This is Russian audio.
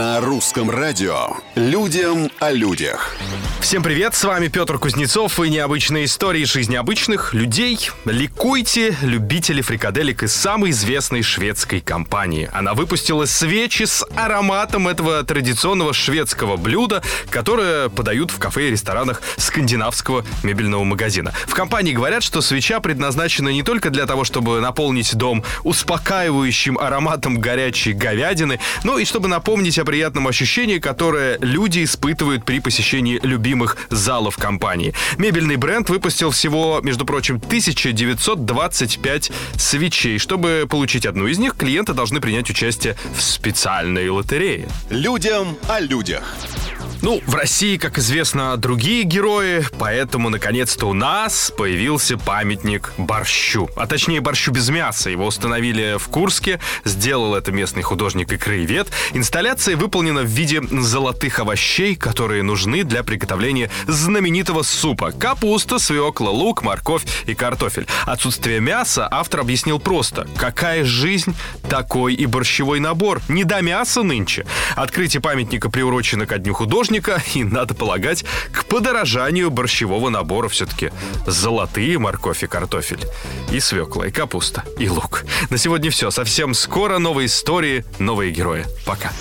На русском радио «Людям о людях». Всем привет, с вами Петр Кузнецов и необычные истории жизни обычных людей. Ликуйте, любители фрикаделек из самой известной шведской компании. Она выпустила свечи с ароматом этого традиционного шведского блюда, которое подают в кафе и ресторанах скандинавского мебельного магазина. В компании говорят, что свеча предназначена не только для того, чтобы наполнить дом успокаивающим ароматом горячей говядины, но и чтобы напомнить о приятном ощущении, которое люди испытывают при посещении любимых залов компании. Мебельный бренд выпустил всего, между прочим, 1925 свечей. Чтобы получить одну из них, клиенты должны принять участие в специальной лотерее. Людям о людях. Ну, в России, как известно, другие герои, поэтому, наконец-то, у нас появился памятник борщу. А точнее, борщу без мяса. Его установили в Курске, сделал это местный художник и краевед. Инсталляция выполнена в виде золотых овощей, которые нужны для приготовления знаменитого супа. Капуста, свекла, лук, морковь и картофель. Отсутствие мяса автор объяснил просто. Какая жизнь, такой и борщевой набор. Не до мяса нынче. Открытие памятника приурочено ко дню художника, и, надо полагать, к подорожанию борщевого набора все-таки золотые морковь и картофель, и свекла, и капуста, и лук. На сегодня все. Совсем скоро новые истории, новые герои. Пока.